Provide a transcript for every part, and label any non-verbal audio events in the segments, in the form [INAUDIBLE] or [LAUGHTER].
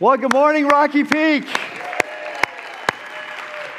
Well, good morning, Rocky Peak.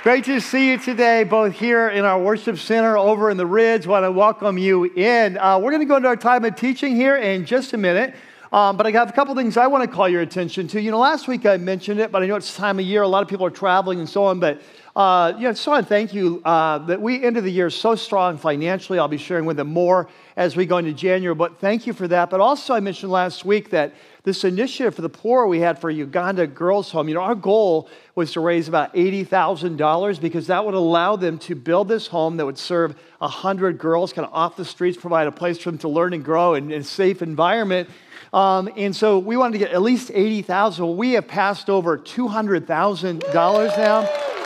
Great to see you today, both here in our worship center over in the Ridge. Want to welcome you in. Uh, we're going to go into our time of teaching here in just a minute. Um, but I have a couple things I want to call your attention to. You know, last week I mentioned it, but I know it's time of year. A lot of people are traveling and so on. But uh, you thank you uh, that we ended the year so strong financially. I'll be sharing with them more as we go into January, but thank you for that. But also, I mentioned last week that this initiative for the poor we had for Uganda Girls Home, you know, our goal was to raise about $80,000 because that would allow them to build this home that would serve 100 girls kind of off the streets, provide a place for them to learn and grow in, a safe environment. Um, and so we wanted to get at least 80,000. Well, we have passed over $200,000 now.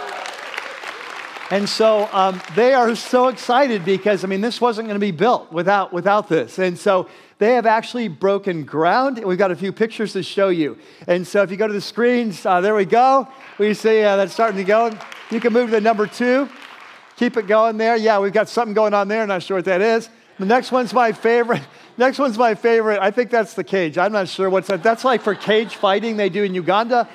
And so um, they are so excited because, I mean, this wasn't going to be built without, without this. And so they have actually broken ground. We've got a few pictures to show you. And so if you go to the screens, uh, there we go. We see uh, that's starting to go. You can move to number two. Keep it going there. Yeah, we've got something going on there. Not sure what that is. The next one's my favorite. [LAUGHS] Next one's my favorite. I think that's the cage. I'm not sure what's that. That's like for cage fighting they do in Uganda.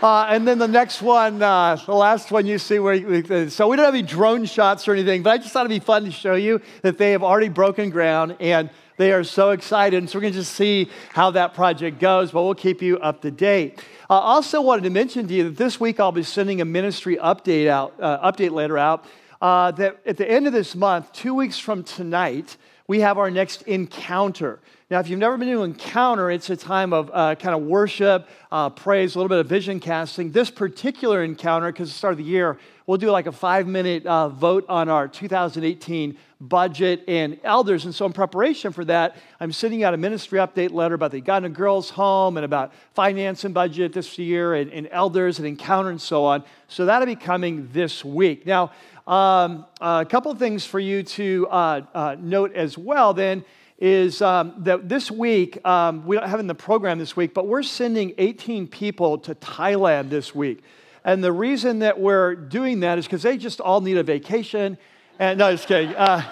Uh, and then the next one, uh, the last one you see where, uh, so we don't have any drone shots or anything, but I just thought it'd be fun to show you that they have already broken ground and they are so excited. And so we're going to just see how that project goes, but we'll keep you up to date. I uh, also wanted to mention to you that this week I'll be sending a ministry update out, uh, update letter out. Uh, that at the end of this month, two weeks from tonight, we have our next encounter. Now, if you've never been to an Encounter, it's a time of uh, kind of worship, uh, praise, a little bit of vision casting. This particular encounter, because it's the start of the year, we'll do like a five minute uh, vote on our 2018 budget and elders. And so, in preparation for that, I'm sending out a ministry update letter about the Uganda Girls Home and about finance and budget this year and, and elders and Encounter and so on. So, that'll be coming this week. Now, um, a couple of things for you to uh, uh, note as well then is um, that this week, um, we don't have in the program this week, but we're sending 18 people to Thailand this week. And the reason that we're doing that is because they just all need a vacation. And no, just kidding. Uh,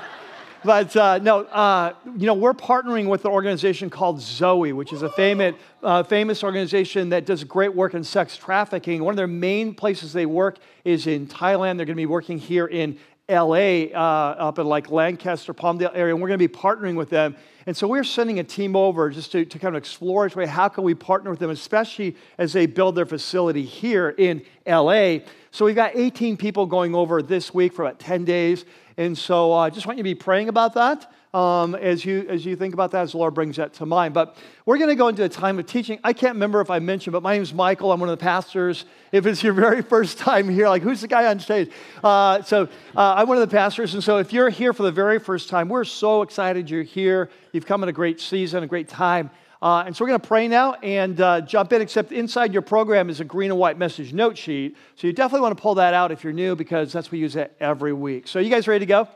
but uh, no, uh, you know, we're partnering with an organization called Zoe, which is a famous, uh, famous organization that does great work in sex trafficking. One of their main places they work is in Thailand. They're going to be working here in LA, uh, up in like Lancaster, Palmdale area, and we're going to be partnering with them. And so we're sending a team over just to, to kind of explore way how can we partner with them, especially as they build their facility here in LA. So we've got 18 people going over this week for about 10 days. And so I uh, just want you to be praying about that um, as, you, as you think about that, as the Lord brings that to mind. But we're going to go into a time of teaching. I can't remember if I mentioned, but my name is Michael. I'm one of the pastors. If it's your very first time here, like, who's the guy on stage? Uh, so uh, I'm one of the pastors. And so if you're here for the very first time, we're so excited you're here. You've come in a great season, a great time. Uh, and so we're going to pray now and uh, jump in, except inside your program is a green and white message note sheet. So you definitely want to pull that out if you're new because that's what we use it every week. So you guys ready to go?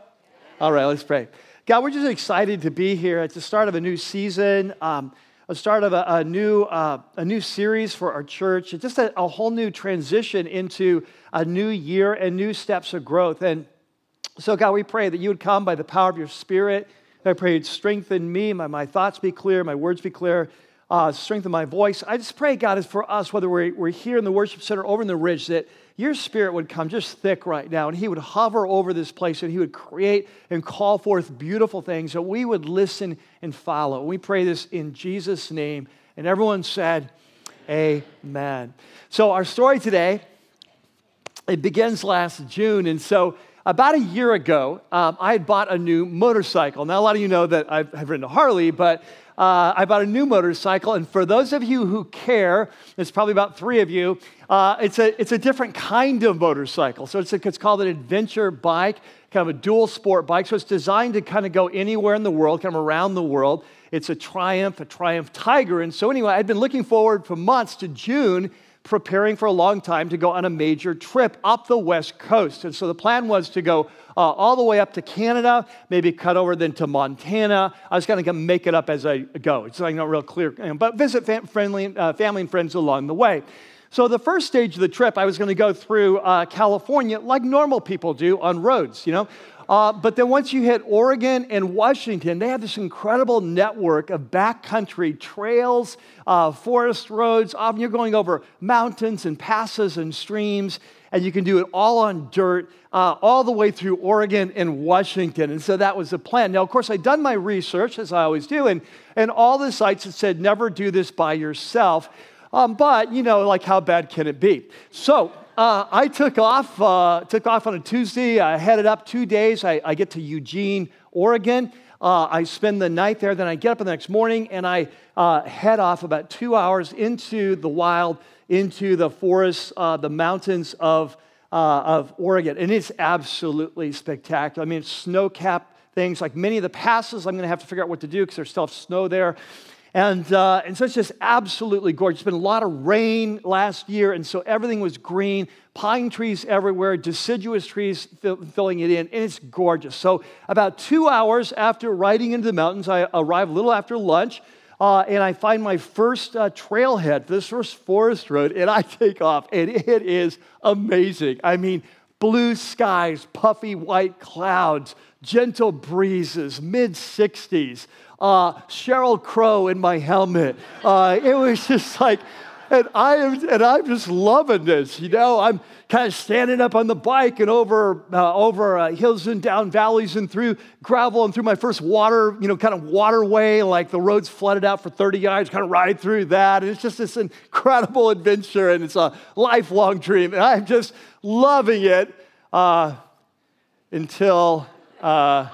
All right, let's pray. God, we're just excited to be here at the start of a new season, um, a start of a, a new, uh, a new series for our church, just a, a, whole new transition into a new year and new steps of growth. And so, God, we pray that you would come by the power of your Spirit. I pray you'd strengthen me, my, my thoughts be clear, my words be clear, uh, strengthen my voice. I just pray, God, is for us, whether we're, we're here in the worship center over in the ridge, that your spirit would come just thick right now and he would hover over this place and he would create and call forth beautiful things that we would listen and follow. We pray this in Jesus' name. And everyone said, Amen. So, our story today, it begins last June. And so, about a year ago, um, I had bought a new motorcycle. Now, a lot of you know that I've, I've ridden a Harley, but uh, I bought a new motorcycle. And for those of you who care, there's probably about three of you, uh, it's, a, it's a different kind of motorcycle. So it's, a, it's called an adventure bike, kind of a dual sport bike. So it's designed to kind of go anywhere in the world, kind of around the world. It's a Triumph, a Triumph Tiger. And so, anyway, I'd been looking forward for months to June preparing for a long time to go on a major trip up the West Coast. And so the plan was to go uh, all the way up to Canada, maybe cut over then to Montana. I was going to make it up as I go. It's like not real clear, but visit fam- friendly, uh, family and friends along the way. So, the first stage of the trip, I was going to go through uh, California like normal people do on roads, you know. Uh, but then once you hit Oregon and Washington, they have this incredible network of backcountry trails, uh, forest roads. Often you're going over mountains and passes and streams, and you can do it all on dirt, uh, all the way through Oregon and Washington. And so that was the plan. Now, of course, I'd done my research, as I always do, and, and all the sites had said never do this by yourself. Um, but, you know, like how bad can it be? So uh, I took off, uh, took off on a Tuesday. I headed up two days. I, I get to Eugene, Oregon. Uh, I spend the night there. Then I get up the next morning and I uh, head off about two hours into the wild, into the forests, uh, the mountains of, uh, of Oregon. And it's absolutely spectacular. I mean, snow capped things. Like many of the passes, I'm going to have to figure out what to do because there's still snow there. And, uh, and so it's just absolutely gorgeous. It's been a lot of rain last year, and so everything was green, pine trees everywhere, deciduous trees fill, filling it in, and it's gorgeous. So, about two hours after riding into the mountains, I arrive a little after lunch, uh, and I find my first uh, trailhead, this first forest road, and I [LAUGHS] take off, and it is amazing. I mean, blue skies, puffy white clouds, gentle breezes, mid 60s uh, Sheryl Crow in my helmet. Uh, it was [LAUGHS] just like, and I am, and I'm just loving this. You know, I'm kind of standing up on the bike and over uh, over uh, hills and down valleys and through gravel and through my first water, you know, kind of waterway. Like the road's flooded out for 30 yards, kind of ride through that. And it's just this incredible adventure, and it's a lifelong dream. And I'm just loving it uh, until uh,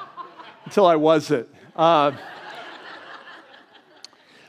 until I wasn't. Uh,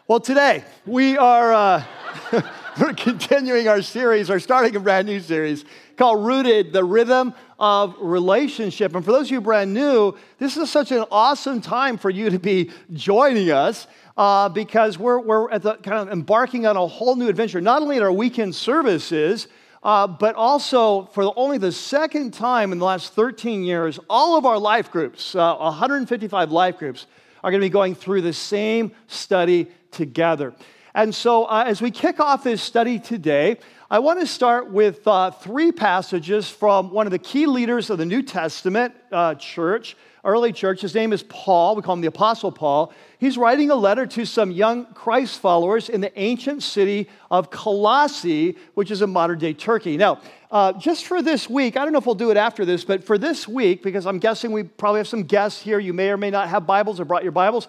well, today we are uh, [LAUGHS] we're continuing our series, or starting a brand new series called Rooted: The Rhythm of Relationship. And for those of you brand new, this is such an awesome time for you to be joining us. Uh, because we're, we're at the kind of embarking on a whole new adventure, not only in our weekend services, uh, but also for the, only the second time in the last 13 years, all of our life groups, uh, 155 life groups, are going to be going through the same study together. And so, uh, as we kick off this study today, I want to start with uh, three passages from one of the key leaders of the New Testament uh, church, early church. His name is Paul. We call him the Apostle Paul. He's writing a letter to some young Christ followers in the ancient city of Colossae, which is in modern day Turkey. Now, uh, just for this week, I don't know if we'll do it after this, but for this week, because I'm guessing we probably have some guests here, you may or may not have Bibles or brought your Bibles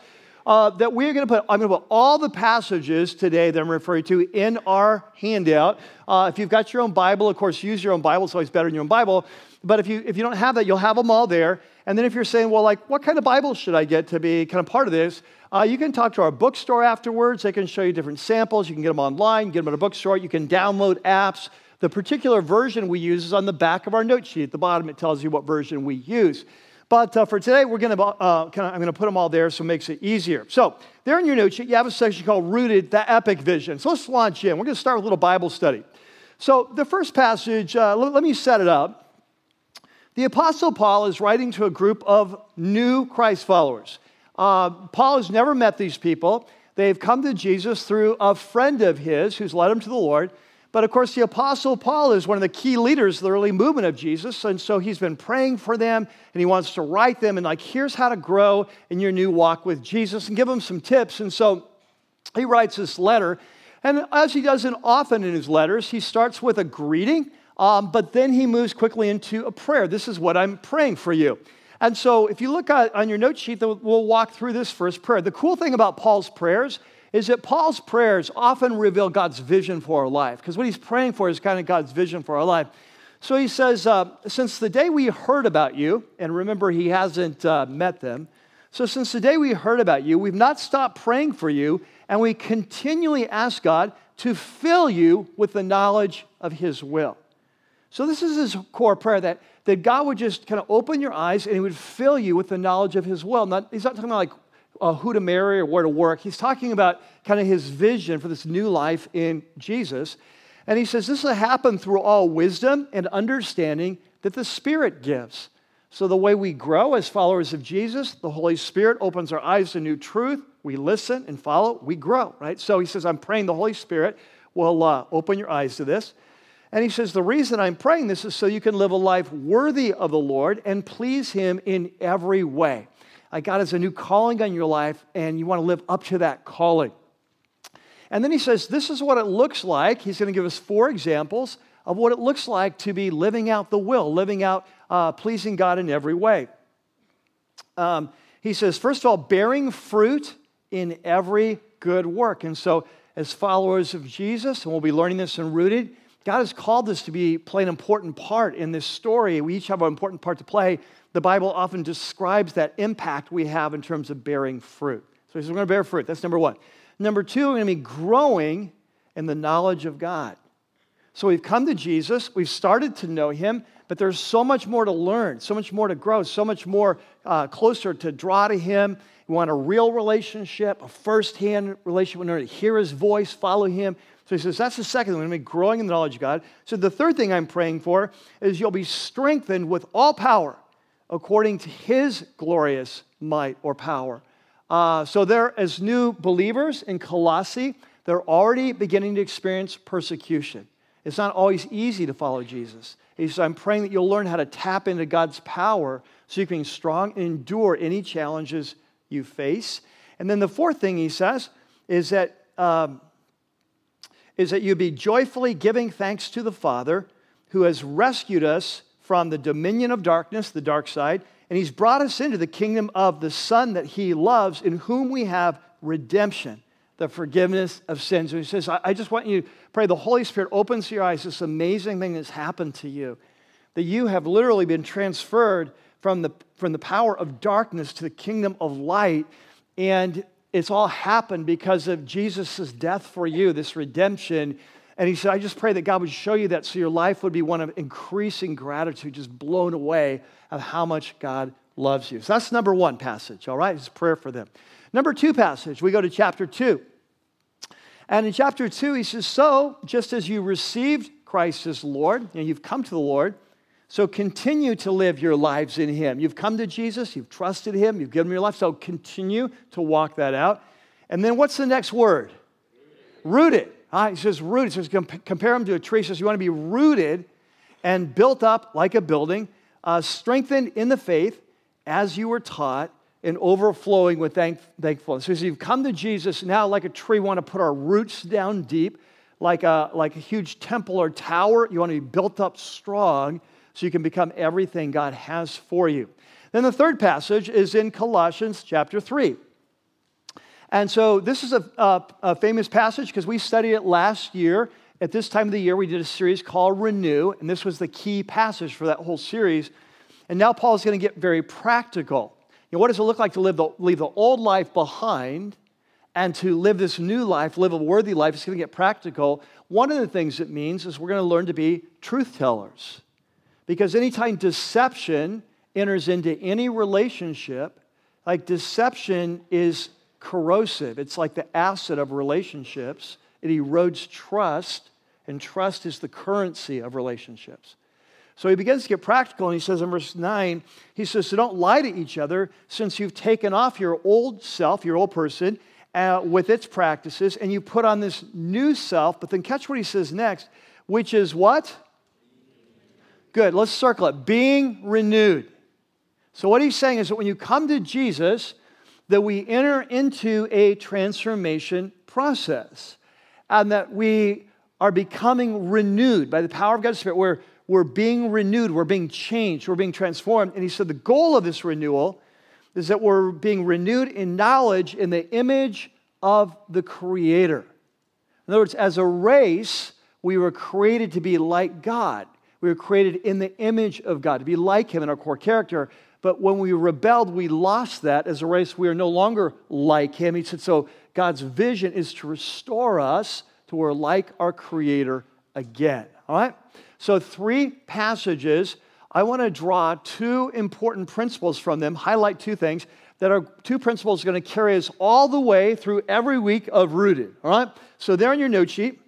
uh, that we're going to put, I'm going to put all the passages today that I'm referring to in our handout. Uh, if you've got your own Bible, of course, use your own Bible. It's always better in your own Bible. But if you, if you don't have that, you'll have them all there. And then if you're saying, well, like, what kind of Bible should I get to be kind of part of this? Uh, you can talk to our bookstore afterwards. They can show you different samples. You can get them online, get them at a bookstore. You can download apps. The particular version we use is on the back of our note sheet. At the bottom, it tells you what version we use. But uh, for today, we're going to, uh, I'm going to put them all there so it makes it easier. So, there in your note sheet, you have a section called Rooted, the Epic Vision. So, let's launch in. We're going to start with a little Bible study. So, the first passage, uh, let, let me set it up. The Apostle Paul is writing to a group of new Christ followers. Uh, Paul has never met these people. They've come to Jesus through a friend of his who's led them to the Lord. But of course, the Apostle Paul is one of the key leaders of the early movement of Jesus. And so he's been praying for them and he wants to write them and, like, here's how to grow in your new walk with Jesus and give them some tips. And so he writes this letter. And as he does it often in his letters, he starts with a greeting, um, but then he moves quickly into a prayer. This is what I'm praying for you. And so if you look at, on your note sheet, we'll walk through this first prayer. The cool thing about Paul's prayers is that Paul's prayers often reveal God's vision for our life, because what he's praying for is kind of God's vision for our life. So he says, uh, Since the day we heard about you, and remember, he hasn't uh, met them. So since the day we heard about you, we've not stopped praying for you, and we continually ask God to fill you with the knowledge of his will. So this is his core prayer that, that God would just kind of open your eyes and he would fill you with the knowledge of his will. He's not talking about like uh, who to marry or where to work. He's talking about kind of his vision for this new life in Jesus. And he says this will happen through all wisdom and understanding that the Spirit gives. So, the way we grow as followers of Jesus, the Holy Spirit opens our eyes to new truth. We listen and follow, we grow, right? So, he says, I'm praying the Holy Spirit will uh, open your eyes to this. And he says, The reason I'm praying this is so you can live a life worthy of the Lord and please Him in every way. God has a new calling on your life, and you want to live up to that calling. And then he says, This is what it looks like. He's going to give us four examples of what it looks like to be living out the will, living out uh, pleasing God in every way. Um, he says, first of all, bearing fruit in every good work. And so, as followers of Jesus, and we'll be learning this in Rooted, God has called us to be play an important part in this story. We each have an important part to play. The Bible often describes that impact we have in terms of bearing fruit. So he says, We're going to bear fruit. That's number one. Number two, we're going to be growing in the knowledge of God. So we've come to Jesus, we've started to know him, but there's so much more to learn, so much more to grow, so much more uh, closer to draw to him. We want a real relationship, a first-hand relationship. We want to hear his voice, follow him. So he says, that's the second thing. We're going to be growing in the knowledge of God. So the third thing I'm praying for is you'll be strengthened with all power according to his glorious might or power. Uh, so they're, as new believers in Colossae, they're already beginning to experience persecution. It's not always easy to follow Jesus. He says, I'm praying that you'll learn how to tap into God's power so you can be strong and endure any challenges you face. And then the fourth thing he says is that, um, is that you be joyfully giving thanks to the Father who has rescued us from the dominion of darkness, the dark side, and he's brought us into the kingdom of the Son that he loves, in whom we have redemption, the forgiveness of sins. And he says, I, just want you to pray the Holy Spirit opens your eyes, this amazing thing that's happened to you, that you have literally been transferred from the, from the power of darkness to the kingdom of light. And it's all happened because of Jesus' death for you, this redemption. And he said, I just pray that God would show you that so your life would be one of increasing gratitude, just blown away of how much God loves you. So that's number one passage, all right? It's prayer for them. Number two passage, we go to chapter two. And in chapter two, he says, So, just as you received Christ as Lord, and you've come to the Lord, so continue to live your lives in Him. You've come to Jesus, you've trusted Him, you've given Him your life, so continue to walk that out. And then what's the next word? Rooted. Right, he says rooted. He says compare him to a tree. He says you want to be rooted and built up like a building uh, strengthened in the faith as you were taught and overflowing with thank- thankfulness. So you've come to Jesus, now like a tree, want to put our roots down deep, like a, like a huge temple or tower. You want to be built up strong so you can become everything God has for you. Then the third passage is in Colossians chapter 3. And so this is a, a, a famous passage because we studied it last year at this time of the year, we did a series called Renew, and this was the key passage for that whole series. And now Paul is going to get very practical. You know, what does it look like to live the, leave the old life behind and to live this new life, live a worthy life? It's going to get practical. One of the things it means is we're going to learn to be truth tellers. Because anytime deception enters into any relationship, like deception is corrosive, it's like the acid of relationships it erodes trust, and trust is the currency of relationships. So he begins to get practical, and he says in verse 9, he says, So don't lie to each other, since you've taken off your old self, your old person, uh, with its practices, and you put on this new self. But then catch what he says next, which is what? Good, let's circle it. Being renewed. So what he's saying is that when you come to Jesus, that we enter into a transformation process and that we are becoming renewed by the power of God's Spirit. We're, we're being renewed, we're being changed, we're being transformed. And he said the goal of this renewal is that we're being renewed in knowledge in the image of the Creator. In other words, as a race, we were created to be like God. We were created in the image of God, to be like Him in our core character. But when we rebelled, we lost that. As a race, we are no longer like Him. He said, so God's vision is to restore us to where like our Creator again. All right? So, three passages. I want to draw two important principles from them, highlight two things that are two principles going to carry us all the way through every week of Rooted. All right? So, there on your note sheet,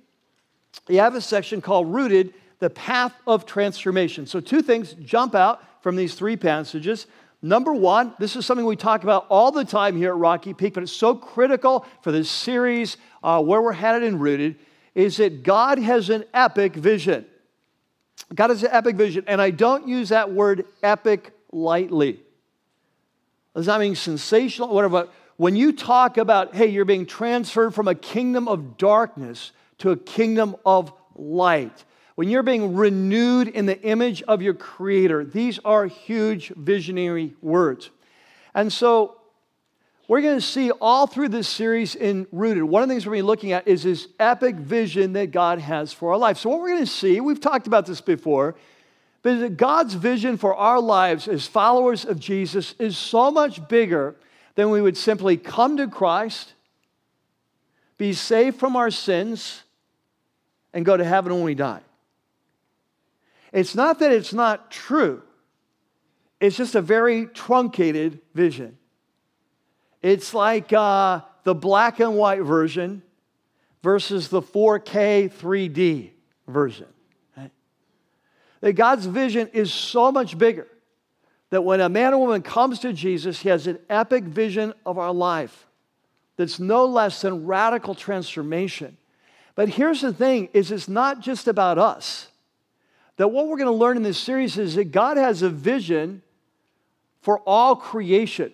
you have a section called Rooted, the Path of Transformation. So, two things jump out from these three passages. Number one, this is something we talk about all the time here at Rocky Peak, but it's so critical for this series, uh, where we're headed and rooted, is that God has an epic vision. God has an epic vision, and I don't use that word epic lightly. Does that mean sensational? Whatever. When you talk about, hey, you're being transferred from a kingdom of darkness to a kingdom of light, when you're being renewed in the image of your Creator, these are huge visionary words. And so we're going to see all through this series in Rooted. One of the things we're going to be looking at is this epic vision that God has for our life. So, what we're going to see, we've talked about this before, but God's vision for our lives as followers of Jesus is so much bigger than we would simply come to Christ, be saved from our sins, and go to heaven when we die. It's not that it's not true, it's just a very truncated vision. It's like uh, the black and white version versus the 4K 3D version. That God's vision is so much bigger that when a man or woman comes to Jesus, he has an epic vision of our life that's no less than radical transformation. But here's the thing is it's not just about us that what we're going to learn in this series is that God has a vision for all creation,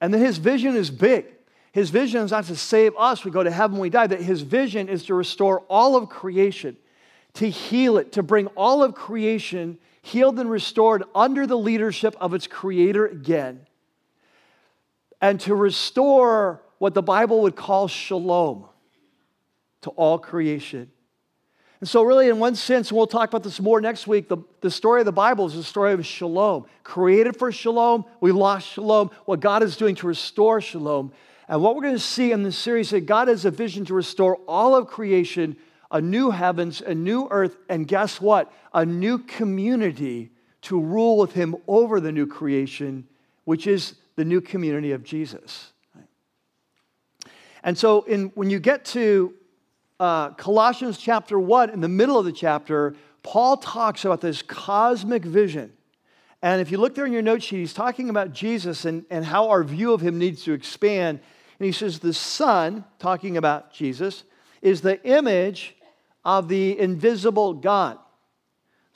and that his vision is big. His vision is not to save us, we go to heaven, we die, that his vision is to restore all of creation, to heal it, to bring all of creation healed and restored under the leadership of its creator again, and to restore what the Bible would call shalom to all creation. And so, really, in one sense, and we'll talk about this more next week, the, the story of the Bible is the story of shalom. Created for shalom, we lost shalom. What God is doing to restore shalom. And what we're going to see in this series is that God has a vision to restore all of creation, a new heavens, a new earth, and guess what? A new community to rule with Him over the new creation, which is the new community of Jesus. And so, in, when you get to uh, Colossians chapter 1, in the middle of the chapter, Paul talks about this cosmic vision. And if you look there in your note sheet, he's talking about Jesus and, and how our view of him needs to expand. And he says, The Son, talking about Jesus, is the image of the invisible God.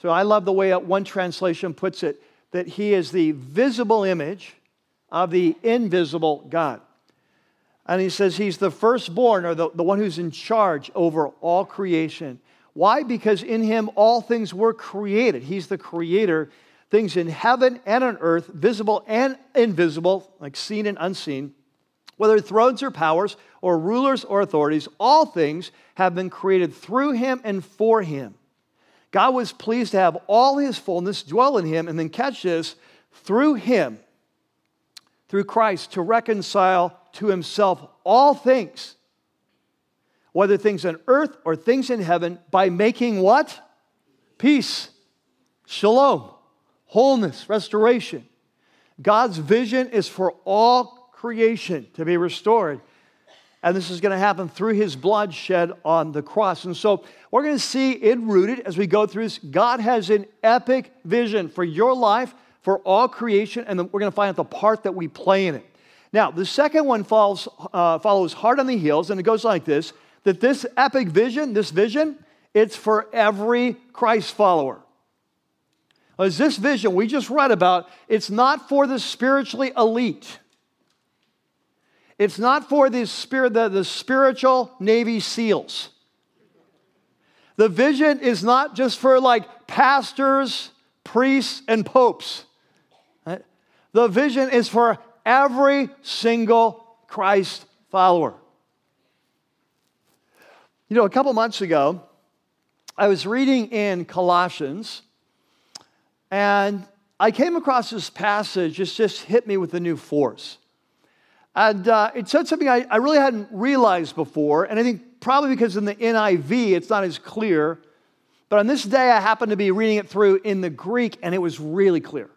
So I love the way one translation puts it that he is the visible image of the invisible God. And he says he's the firstborn or the, the one who's in charge over all creation. Why? Because in him all things were created. He's the creator, things in heaven and on earth, visible and invisible, like seen and unseen, whether thrones or powers or rulers or authorities, all things have been created through him and for him. God was pleased to have all his fullness dwell in him, and then catch this through him, through Christ, to reconcile to himself all things, whether things on earth or things in heaven, by making what? Peace, shalom, wholeness, restoration. God's vision is for all creation to be restored. And this is going to happen through his blood shed on the cross. And so we're going to see it rooted as we go through this. God has an epic vision for your life, for all creation, and we're going to find out the part that we play in it. Now, the second one follows, uh, follows hard on the heels, and it goes like this that this epic vision, this vision, it's for every Christ follower. As this vision we just read about, it's not for the spiritually elite. It's not for the, spirit, the, the spiritual Navy SEALs. The vision is not just for like pastors, priests, and popes. The vision is for every single Christ follower. You know, a couple months ago, I was reading in Colossians, and I came across this passage, it just hit me with a new force. And uh, it said something I, I really hadn't realized before, and I think probably because in the NIV it's not as clear. But on this day, I happened to be reading it through in the Greek, and it was really clear.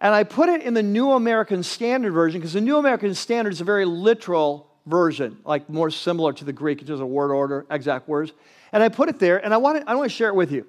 And I put it in the New American Standard Version because the New American Standard is a very literal version, like more similar to the Greek, which is a word order, exact words. And I put it there, and I want to, I want to share it with you.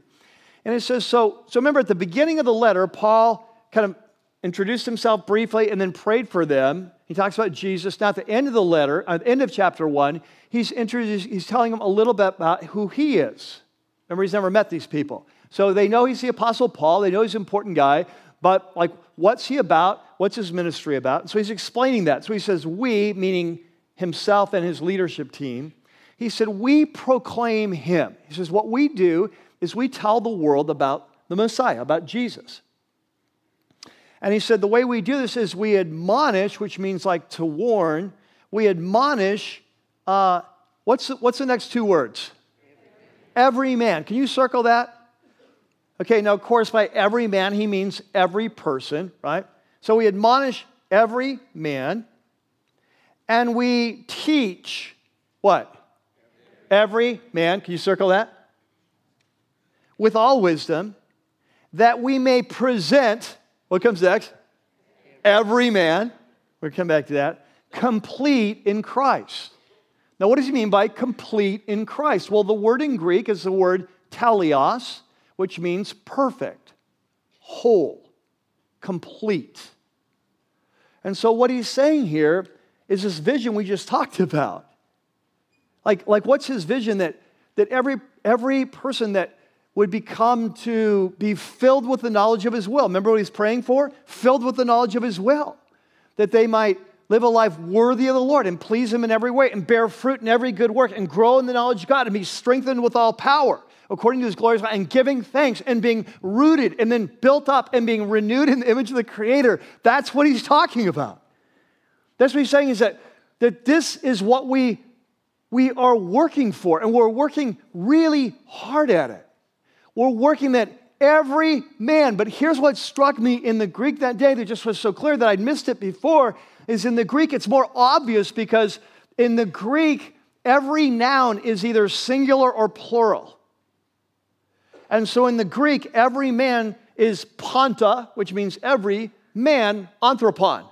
And it says, so, so remember at the beginning of the letter, Paul kind of introduced himself briefly, and then prayed for them. He talks about Jesus. Now, at the end of the letter, at the end of chapter one, he's, he's telling them a little bit about who he is. Remember, he's never met these people. So they know he's the Apostle Paul. They know he's an important guy. But, like, what's he about? What's his ministry about? And so he's explaining that. So he says, We, meaning himself and his leadership team, he said, We proclaim him. He says, What we do is we tell the world about the Messiah, about Jesus. And he said, The way we do this is we admonish, which means like to warn, we admonish. Uh, what's, the, what's the next two words? Every man. Can you circle that? Okay, now, of course, by every man, he means every person, right? So we admonish every man and we teach what? Every man. Can you circle that? With all wisdom, that we may present what comes next? Every man, we'll come back to that, complete in Christ. Now, what does he mean by complete in Christ? Well, the word in Greek is the word teleios, which means perfect, whole, complete. And so, what he's saying here is this vision we just [LAUGHS] talked about. Like, like what's his vision that, that every, every person that would become to be filled with the knowledge of his will. Remember what he's praying for? Filled with the knowledge of his will. That they might live a life worthy of the Lord and please him in every way and bear fruit in every good work and grow in the knowledge of God and be strengthened with all power according to his glorious and giving thanks and being rooted and then built up and being renewed in the image of the creator. That's what he's talking about. That's what he's saying is that, that this is what we, we are working for and we're working really hard at it. We're working that every man. But here's what struck me in the Greek that day that just was so clear that I'd missed it before is in the Greek, it's more obvious because in the Greek, every noun is either singular or plural. And so in the Greek, every man is panta, which means every man, anthropon.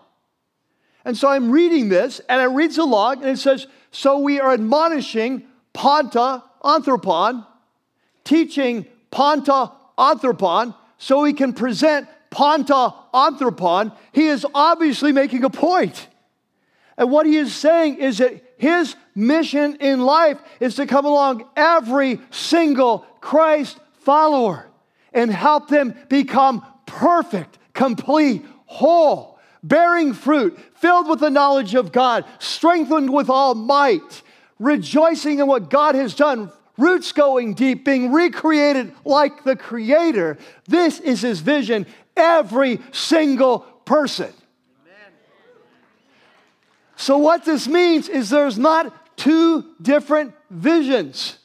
And so I'm reading this, and it reads along, and it says, So we are admonishing panta, anthropon, teaching panta anthropon, so he can present panta anthropon, he is obviously making a point. And what he is saying is that his mission in life is to come along every single Christ follower and help them become perfect, complete, whole, bearing fruit, filled with the knowledge of God, strengthened with all might, rejoicing in what God has done roots going deep, being recreated like the Creator. This is his vision, every single person. So, what this means is there's not two different visions.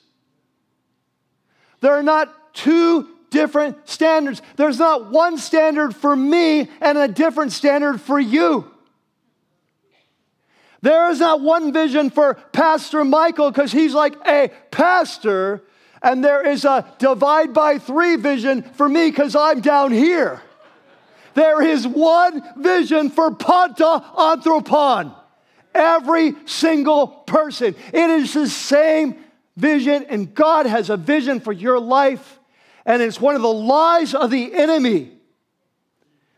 There are not two different standards. There's not one standard for me and a different standard for you. There is not one vision for Pastor Michael because he's like a pastor, and there is a divide by three vision for me because I'm down here. There is one vision for Panta Anthropon. Every single person. It is the same vision, and God has a vision for your life. And it's one of the lies of the enemy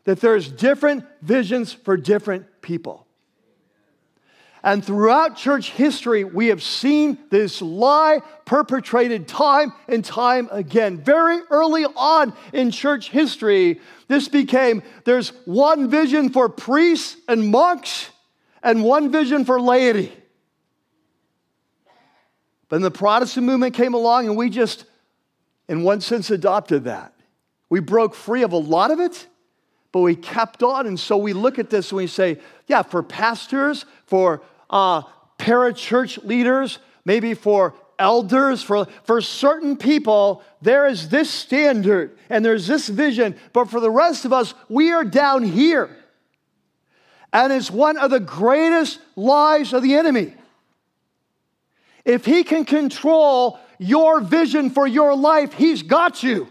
that there's different visions for different people. And throughout church history, we have seen this lie perpetrated time and time again. Very early on in church history, this became there's one vision for priests and monks and one vision for laity. But then the Protestant movement came along and we just, in one sense, adopted that. We broke free of a lot of it, but we kept on. And so we look at this and we say, yeah, for pastors, for uh, parachurch leaders, maybe for elders, for, for certain people, there is this standard and there's this vision. But for the rest of us, we are down here. And it's one of the greatest lies of the enemy. If he can control your vision for your life, he's got you.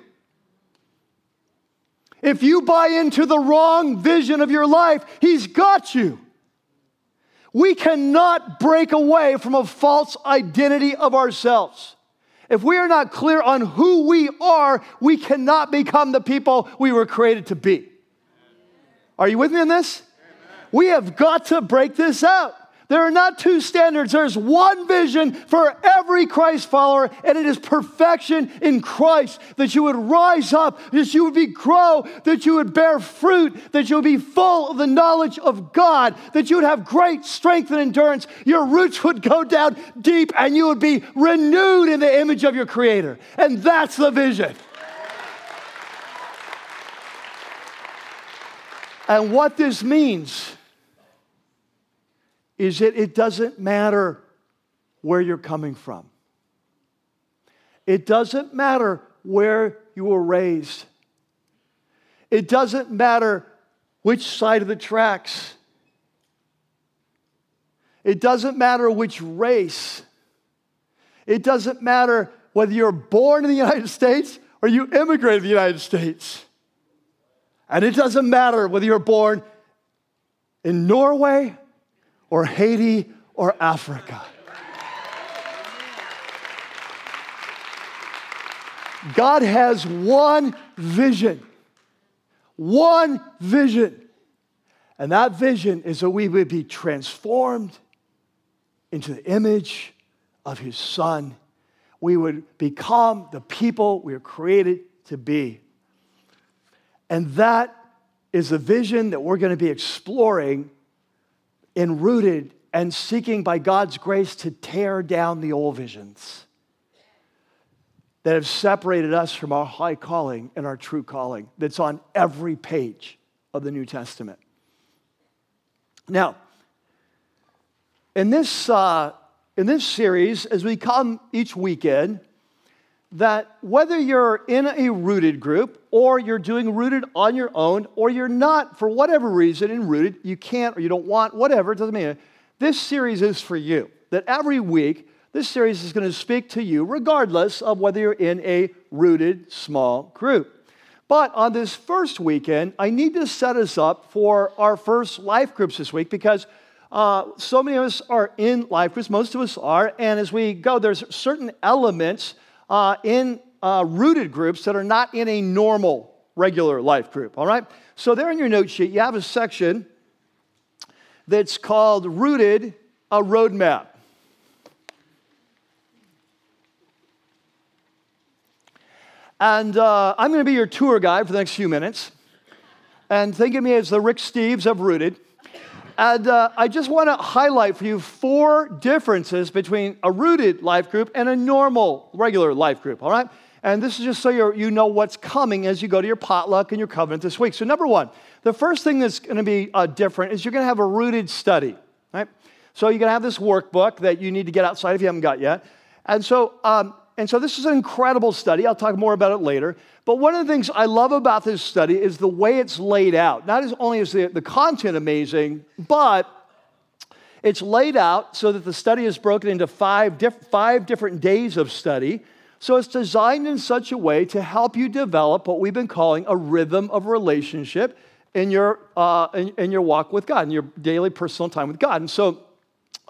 If you buy into the wrong vision of your life, he's got you. We cannot break away from a false identity of ourselves. If we are not clear on who we are, we cannot become the people we were created to be. Are you with me on this? We have got to break this out. There are not two standards. There's one vision for every Christ follower, and it is perfection in Christ. That you would rise up, that you would be grow, that you would bear fruit, that you would be full of the knowledge of God, that you would have great strength and endurance. Your roots would go down deep, and you would be renewed in the image of your Creator. And that's the vision. And what this means is that it doesn't matter where you're coming from. It doesn't matter where you were raised. It doesn't matter which side of the tracks. It doesn't matter which race. It doesn't matter whether you're born in the United States or you immigrated to the United States. And it doesn't matter whether you're born in Norway or Haiti or Africa. God has one vision. One vision. And that vision is that we would be transformed into the image of His Son. We would become the people we were created to be. And that is the vision that we're going to be exploring and rooted and seeking by God's grace to tear down the old visions that have separated us from our high calling and our true calling that's on every page of the New Testament. Now, in this, uh, in this series, as we come each weekend, that whether you're in a rooted group or you're doing rooted on your own or you're not for whatever reason in rooted you can't or you don't want whatever it doesn't mean this series is for you. That every week this series is going to speak to you regardless of whether you're in a rooted small group. But on this first weekend i need to set us up for our first life groups this week because uh, so many of us are in life groups most of us are and as we go there's certain elements uh, in uh, rooted groups that are not in a normal, regular life group, all right? So, there in your note sheet, you have a section that's called Rooted, a Roadmap. And uh, I'm going to be your tour guide for the next few minutes. And think of me as the Rick Steves of Rooted. And uh, I just want to highlight for you four differences between a rooted life group and a normal, regular life group, all right? And this is just so you you know what's coming as you go to your potluck and your covenant this week. So, number one, the first thing that's going to be uh, different is you're going to have a rooted study, right? So, you're going to have this workbook that you need to get outside if you haven't got yet. And so, um, and so this is an incredible study. I'll talk more about it later. But one of the things I love about this study is the way it's laid out. Not only is the, the content amazing, but it's laid out so that the study is broken into five, diff- five different days of study. So it's designed in such a way to help you develop what we've been calling a rhythm of relationship in your, uh, in, in, your walk with God, in your daily personal time with God. And so,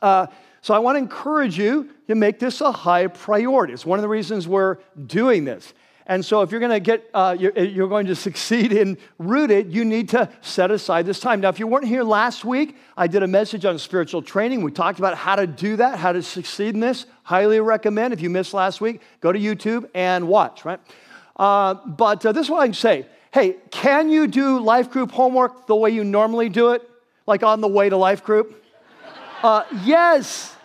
uh, so I want to encourage you to make this a high priority. It's one of the reasons we're doing this. And so, if you're going to get, uh, you're, you're, going to succeed in rooted, you need to set aside this time. Now, if you weren't here last week, I did a message on spiritual training. We talked about how to do that, how to succeed in this. Highly recommend. If you missed last week, go to YouTube and watch, right? Uh, but uh, this is what I can say. Hey, can you do life group homework the way you normally do it, like on the way to life group? Uh, yes.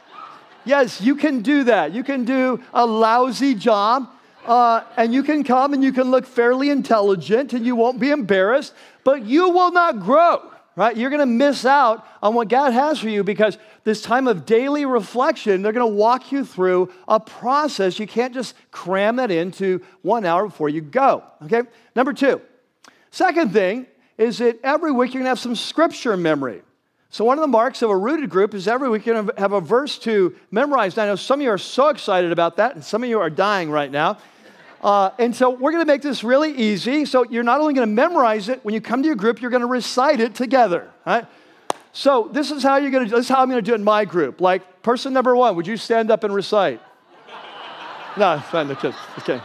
Yes, you can do that. You can do a lousy job uh, and you can come and you can look fairly intelligent and you won't be embarrassed, but you will not grow, right? You're going to miss out on what God has for you because this time of daily reflection, they're going to walk you through a process. You can't just cram that into one hour before you go, okay? Number two, second thing is that every week you're going to have some scripture memory. So, one of the marks of a rooted group is every week you're going to have a verse to memorize. Now, I know some of you are so excited about that, and some of you are dying right now. Uh, and so, we're going to make this really easy. So, you're not only going to memorize it, when you come to your group, you're going to recite it together. Right? So, this is how you're going to. This is how I'm going to do it in my group. Like, person number one, would you stand up and recite? no, it's fine. Just, okay.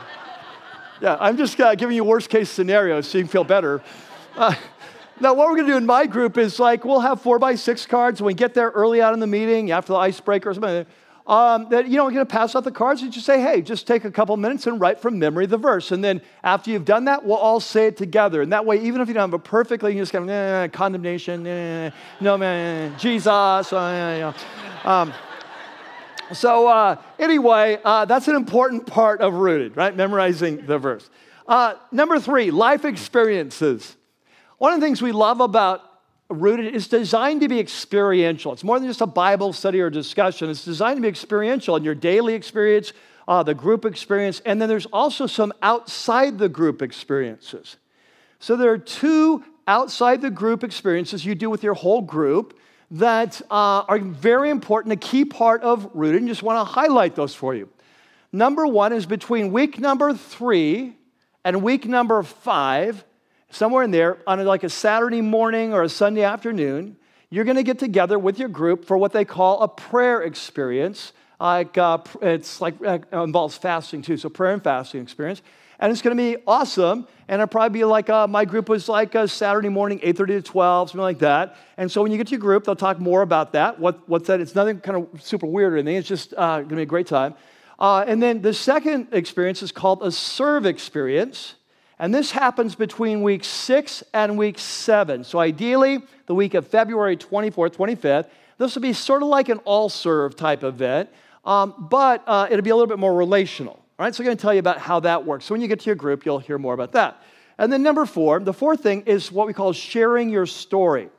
Yeah, I'm just uh, giving you worst case scenarios so you can feel better. Uh, now, what we're going to do in my group is like we'll have four by six cards. When we get there early out in the meeting, after the icebreaker or something, um, that you know we're going to pass out the cards and just say, hey, just take a couple minutes and write from memory the verse. And then after you've done that, we'll all say it together. And that way, even if you don't have it perfectly, you just kind of eh, condemnation, eh, no man, Jesus. Uh, um, so uh, anyway, uh, that's an important part of rooted, right? Memorizing the verse. Uh, number three, life experiences. One of the things we love about Rooted is designed to be experiential. It's more than just a Bible study or discussion. It's designed to be experiential in your daily experience, uh, the group experience, and then there's also some outside the group experiences. So there are two outside the group experiences you do with your whole group that uh, are very important, a key part of Rooted, and just want to highlight those for you. Number one is between week number three and week number five somewhere in there on like a Saturday morning or a Sunday afternoon, you're going to get together with your group for what they call a prayer experience. Like uh, it's like uh, involves fasting too, so prayer and fasting experience, and it's going to be awesome. And it'll probably be like uh, my group was like a Saturday morning, 8:30 to 12, something like that. And so when you get to your group, they'll talk more about that. What, what's that? It's nothing kind of super weird or anything. It's just uh, going to be a great time. Uh, and then the second experience is called a serve experience. And this happens between week six and week seven. So, ideally, the week of February 24th, 25th, this will be sort of like an all serve type event, um, but uh, it'll be a little bit more relational. All right, so I'm going to tell you about how that works. So, when you get to your group, you'll hear more about that. And then, number four, the fourth thing is what we call sharing your story.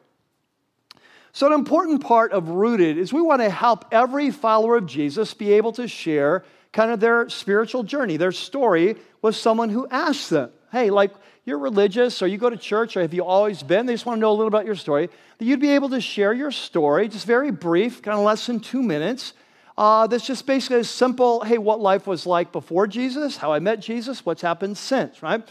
So, an important part of Rooted is we want to help every follower of Jesus be able to share kind of their spiritual journey, their story with someone who asks them hey, like you're religious or you go to church or have you always been? They just want to know a little about your story. That you'd be able to share your story, just very brief, kind of less than two minutes. Uh, that's just basically a simple, hey, what life was like before Jesus, how I met Jesus, what's happened since, right?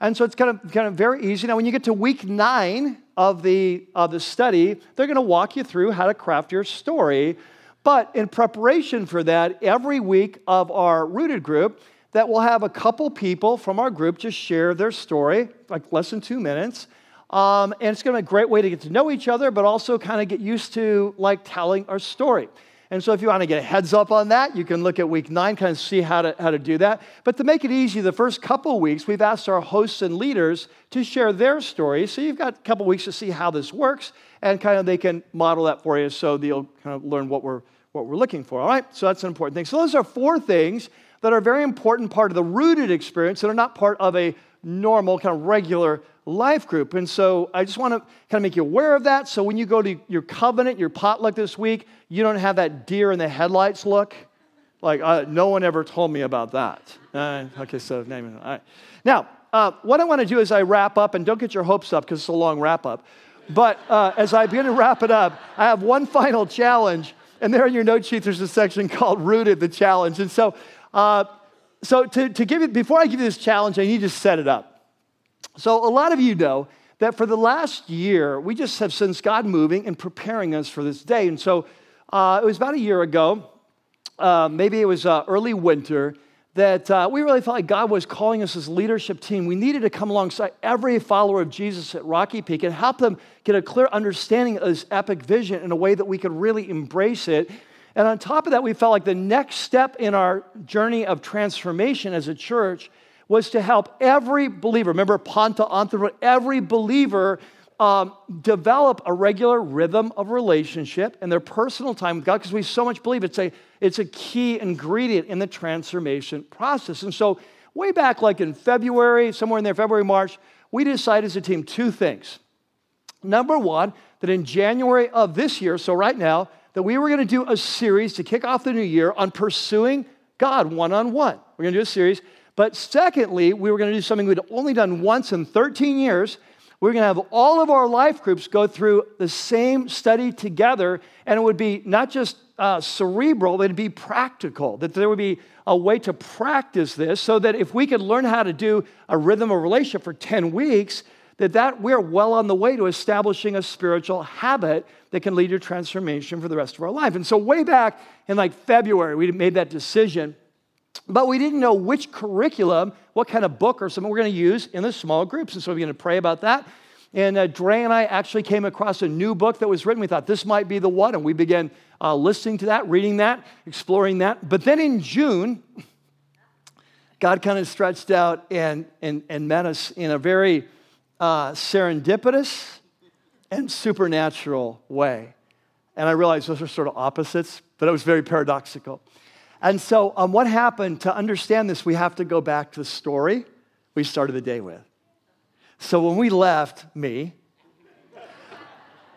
And so it's kind of, kind of very easy. Now, when you get to week nine of the, of the study, they're going to walk you through how to craft your story. But in preparation for that, every week of our rooted group, that we'll have a couple people from our group just share their story, like less than two minutes. Um, and it's going to be a great way to get to know each other, but also kind of get used to like telling our story. And so if you want to get a heads up on that, you can look at week nine, kind of see how to, how to do that. But to make it easy, the first couple weeks, we've asked our hosts and leaders to share their stories. So you've got a couple weeks to see how this works, and kind of they can model that for you so you'll kind of learn what we're, what we're looking for. All right, so that's an important thing. So those are four things that are a very important part of the rooted experience that are not part of a normal, kind of regular life group. And so I just want to kind of make you aware of that. So when you go to your covenant, your potluck this week, you don't have that deer in the headlights look. Like, uh, no one ever told me about that. Uh, okay, so name it. All right. Now, uh, what I want to do is I wrap up, and don't get your hopes up because it's a long wrap up. But uh, as I begin to wrap it up, I have one final challenge. And there in your note sheet, there's a section [LAUGHS] called Rooted the Challenge. And so uh, so to, to give it, before I give you this challenge, I need to set it up. So a lot of you know that for the last year, we just have since God moving and preparing us for this day. And so uh, it was about a year ago, uh, maybe it was uh, early winter, that uh, we really felt like God was calling us as leadership team. We needed to come alongside every follower of Jesus at Rocky Peak and help them get a clear understanding of this epic vision in a way that we could really embrace it and on top of that, we felt like the next step in our journey of transformation as a church was to help every believer, remember Panta Anthro, every believer um, develop a regular rhythm of relationship and their personal time with God because we so much believe it's a, it's a key ingredient in the transformation process. And so, way back, like in February, somewhere in there, February, March, we decided as a team two things. Number one, that in January of this year, so right now, that we were going to do a series to kick off the new year on pursuing God one on one. We're going to do a series. But secondly, we were going to do something we'd only done once in 13 years. We we're going to have all of our life groups go through the same study together, and it would be not just uh, cerebral, it'd be practical, that there would be a way to practice this so that if we could learn how to do a rhythm of relationship for 10 weeks, that, that we're well on the way to establishing a spiritual habit that can lead to transformation for the rest of our life. And so, way back in like February, we made that decision, but we didn't know which curriculum, what kind of book or something we're going to use in the small groups. And so, we're going to pray about that. And uh, Dre and I actually came across a new book that was written. We thought this might be the one, and we began uh, listening to that, reading that, exploring that. But then in June, God kind of stretched out and, and, and met us in a very uh, serendipitous and supernatural way. And I realized those are sort of opposites, but it was very paradoxical. And so, um, what happened to understand this, we have to go back to the story we started the day with. So, when we left, me,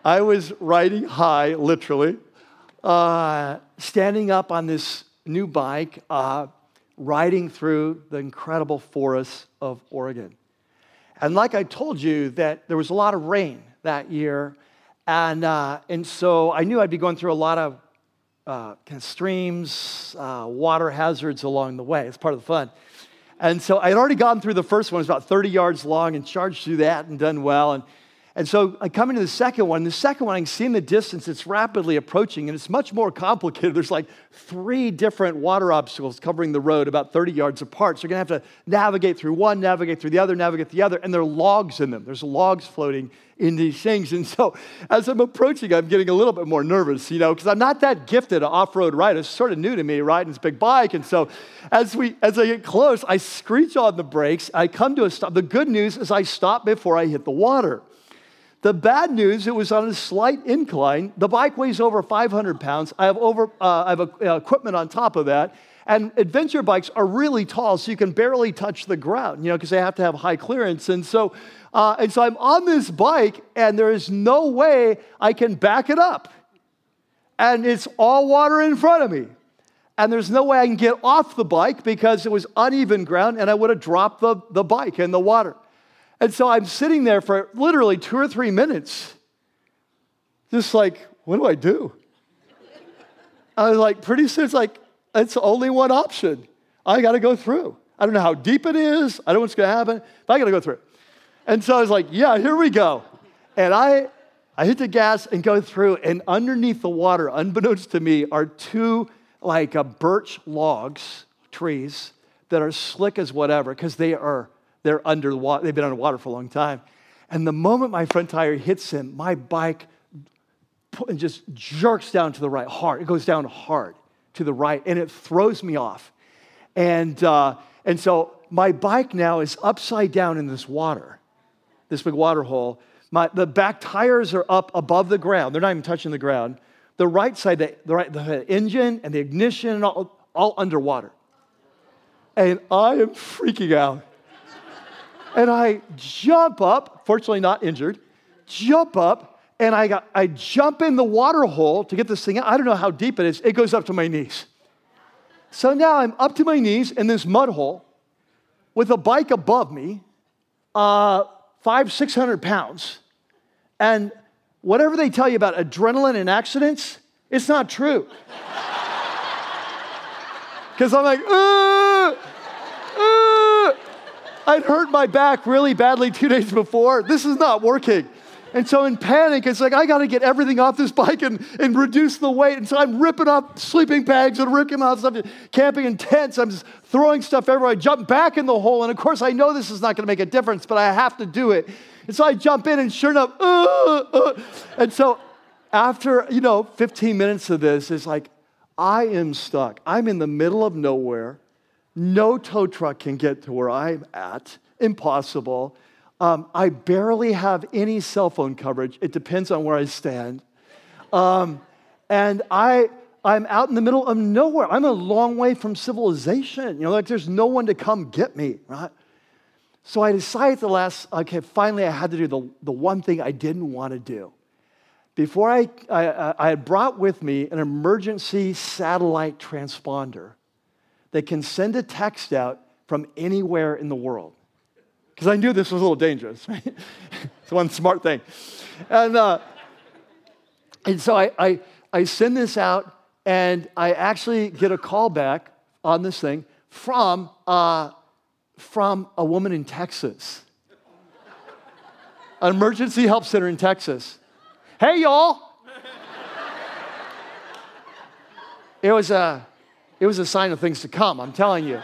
I was riding high, literally, uh, standing up on this new bike, uh, riding through the incredible forests of Oregon. And like I told you, that there was a lot of rain that year. And, uh, and so I knew I'd be going through a lot of uh, kind of streams, uh, water hazards along the way. It's part of the fun. And so I had already gotten through the first one, it was about 30 yards long, and charged through that and done well. And and so I come into the second one. The second one, I can see in the distance, it's rapidly approaching, and it's much more complicated. There's like three different water obstacles covering the road about 30 yards apart. So you're going to have to navigate through one, navigate through the other, navigate the other, and there are logs in them. There's logs floating in these things. And so as I'm approaching, I'm getting a little bit more nervous, you know, because I'm not that gifted at off-road rider. It's sort of new to me, riding this big bike. And so as we as I get close, I screech on the brakes. I come to a stop. The good news is I stop before I hit the water. The bad news, it was on a slight incline. The bike weighs over 500 pounds. I have, over, uh, I have uh, equipment on top of that. And adventure bikes are really tall, so you can barely touch the ground, you know, because they have to have high clearance. And so, uh, and so I'm on this bike, and there is no way I can back it up. And it's all water in front of me. And there's no way I can get off the bike because it was uneven ground, and I would have dropped the, the bike in the water. And so I'm sitting there for literally two or three minutes, just like, what do I do? I was like, pretty soon it's like, it's only one option. I got to go through. I don't know how deep it is. I don't know what's going to happen, but I got to go through. And so I was like, yeah, here we go. And I, I hit the gas and go through, and underneath the water, unbeknownst to me, are two like uh, birch logs, trees that are slick as whatever because they are they're under water, they've been underwater for a long time. And the moment my front tire hits him, my bike just jerks down to the right hard. It goes down hard to the right, and it throws me off. And, uh, and so my bike now is upside down in this water, this big water hole. My, the back tires are up above the ground. They're not even touching the ground. The right side, the, the, right, the engine and the ignition, all, all underwater. And I am freaking out. And I jump up, fortunately not injured, jump up, and I, got, I jump in the water hole to get this thing out. I don't know how deep it is. It goes up to my knees. So now I'm up to my knees in this mud hole with a bike above me, uh, five, 600 pounds. And whatever they tell you about adrenaline and accidents, it's not true. [LAUGHS] Because I'm like, I'd hurt my back really badly two days before. This is not working. And so in panic, it's like, I got to get everything off this bike and, and reduce the weight. And so I'm ripping off sleeping bags and ripping off stuff, camping in tents. I'm just throwing stuff everywhere. I jump back in the hole. And of course, I know this is not going to make a difference, but I have to do it. And so I jump in, and sure enough, uh, uh. and so after, you know, 15 minutes of this, it's like, I am stuck. I'm in the middle of nowhere. No tow truck can get to where I'm at. Impossible. Um, I barely have any cell phone coverage. It depends on where I stand. Um, and I, I'm out in the middle of nowhere. I'm a long way from civilization. You know, like there's no one to come get me, right? So I decided the last, okay, finally I had to do the, the one thing I didn't want to do. Before I, I, I had brought with me an emergency satellite transponder that can send a text out from anywhere in the world. Because I knew this was a little dangerous. [LAUGHS] right? it's one smart thing. And, uh, and so I, I, I send this out, and I actually get a call back on this thing from, uh, from a woman in Texas, an emergency help center in Texas. Hey, y'all. It was a it was a sign of things to come, I'm telling you.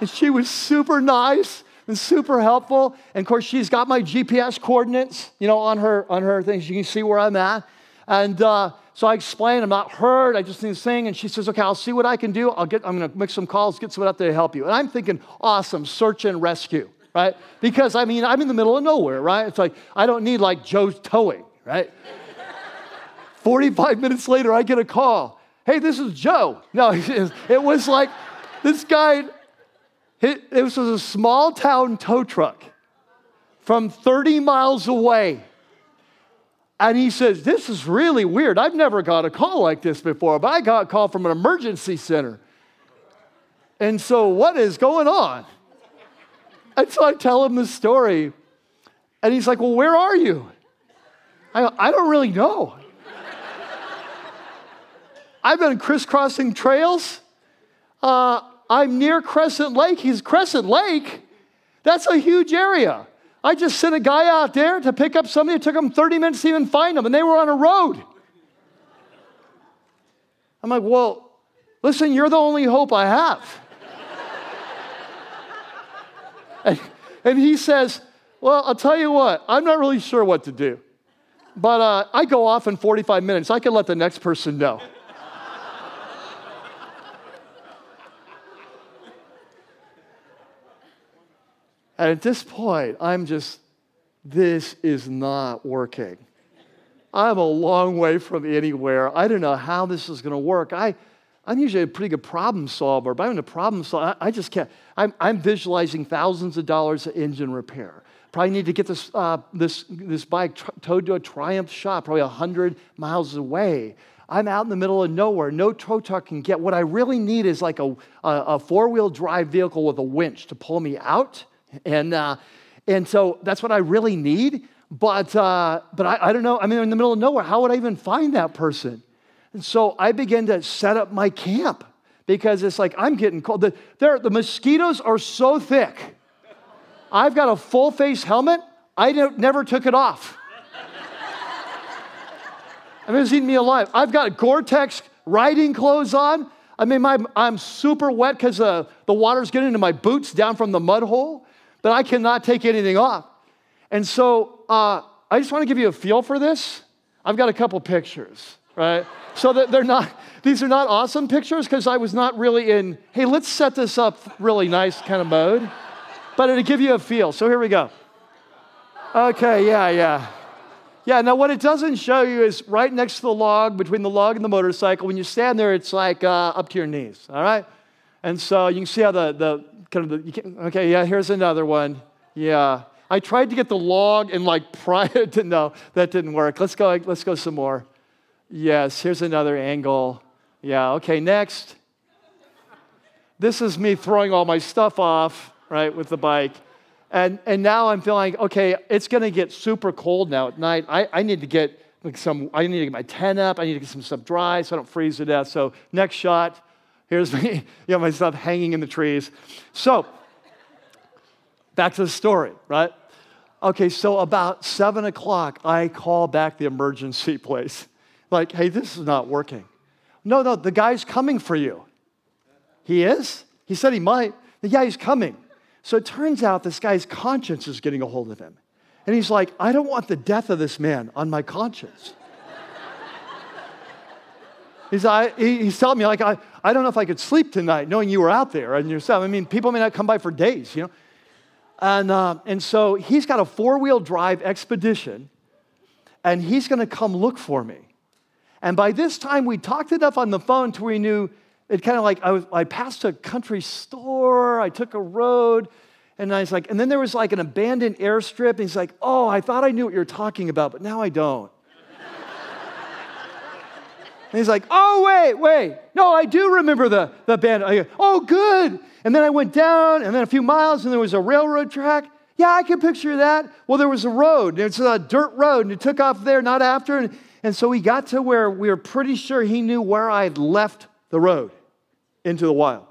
And she was super nice. and super helpful. And of course, she's got my GPS coordinates, you know, on her on her things. You can see where I'm at. And uh, so I explain, I'm not hurt. I just need to sing. And she says, okay, I'll see what I can do. I'll get, I'm going to make some calls, get someone out there to help you. And I'm thinking, awesome, search and rescue, right? Because I mean, I'm in the middle of nowhere, right? It's like I don't need like Joe's towing, right? [LAUGHS] 45 minutes later, I get a call. Hey, this is Joe. No, [LAUGHS] it was like this guy, it, was a small town tow truck from 30 miles away. And he says, This is really weird. I've never got a call like this before, but I got a call from an emergency center. And so, what is going on? And so I tell him the story. And he's like, Well, where are you? I, I don't really know. I've been crisscrossing trails. Uh, I'm near Crescent Lake. He's Crescent Lake. That's a huge area. I just sent a guy out there to pick up somebody. It took him 30 minutes to even find them, and they were on a road. I'm like, well, listen, you're the only hope I have. [LAUGHS] and, and, he says, well, I'll tell you what, I'm not really sure what to do. But uh, I go off in 45 minutes. I can let the next person know. And at this point, I'm just, this is not working. I'm a long way from anywhere. I don't know how this is going to work. I, I'm usually a pretty good problem solver, but I'm a problem solver. I, I just can't. I'm, I'm, visualizing thousands of dollars of engine repair. Probably need to get this, uh, this, this bike tr- towed to a Triumph shop, probably 100 miles away. I'm out in the middle of nowhere. No tow truck can get. What I really need is like a, a, a four wheel drive vehicle with a winch to pull me out and, uh, and so that's what I really need. But, uh, but I, I don't know. I mean, in the middle of nowhere, how would I even find that person? And so I began to set up my camp because it's like I'm getting cold. The, the mosquitoes are so thick. I've got a full face helmet. I never took it off. I mean, it's eating me alive. I've got Gore Tex riding clothes on. I mean, my, I'm super wet because uh, the water's getting into my boots down from the mud hole that I cannot take anything off. And so uh, I just want to give you a feel for this. I've got a couple pictures, right? so that they're not, these are not awesome pictures because I was not really in, hey, let's set this up really nice kind of mode, but it'll give you a feel. So here we go. Okay, yeah, yeah. Yeah, now what it doesn't show you is right next to the log, between the log and the motorcycle, when you stand there, it's like uh, up to your knees, all right? And so you can see how the, the, kind of the, can, okay, yeah, here's another one. Yeah. I tried to get the log and like [LAUGHS] pry it to, no, that didn't work. Let's go, let's go some more. Yes, here's another angle. Yeah, okay, next. This is me throwing all my stuff off, right, with the bike. And, and now I'm feeling, okay, it's gonna get super cold now at night. I, I need to get like some, I need to get my tent up. I need to get some stuff dry so I don't freeze to death. So next shot, Here's me, [LAUGHS] you my stuff hanging in the trees. So, back to the story, right? Okay, so about seven o'clock, I call back the emergency [LAUGHS] place. Like, hey, this is not working. No, no, the guy's coming for you. He is? He said he might. Yeah, he's coming. So it turns out this guy's conscience is getting a hold of him. And he's like, I don't want the death of this man on my conscience. He's, I, he's telling me, like, I, I don't know if I could sleep tonight knowing you were out there and yourself. I mean, people may not come by for days, you know. And, uh, and so he's got a four wheel drive expedition, and he's going to come look for me. And by this time, we talked enough on the phone to we knew it kind of like I, was, I passed a country store, I took a road, and I was like, and then there was like an abandoned airstrip, and he's like, oh, I thought I knew what you were talking about, but now I don't. And he's like, oh, wait, wait. No, I do remember the, the band. Go, oh, good. And then I went down, and then a few miles, and there was a railroad track. Yeah, I can picture that. Well, there was a road, and it's a dirt road, and it took off there, not after. And, and so we got to where we were pretty sure he knew where I had left the road into the wild.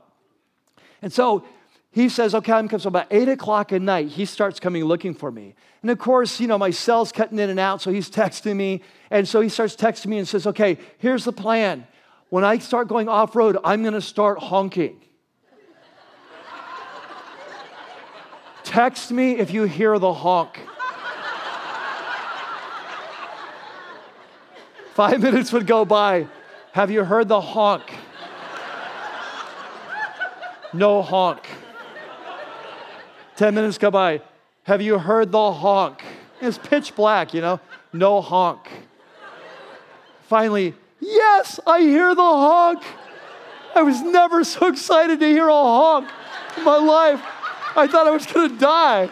And so he says, okay, I'm coming. So about eight o'clock at night, he starts coming looking for me. And of course, you know, my cell's cutting in and out, so he's [LAUGHS] texting me. And so he starts texting me and says, okay, here's the plan. When I start going off road, I'm going to start honking. [LAUGHS] Text me if you hear the honk. [LAUGHS] Five minutes would go by. Have you heard the honk? No honk. Ten minutes go by. Have you heard the honk? It's pitch black, you know? No honk. Finally, yes, I hear the honk. I was never so excited to hear a honk in my life. I thought I was going to die.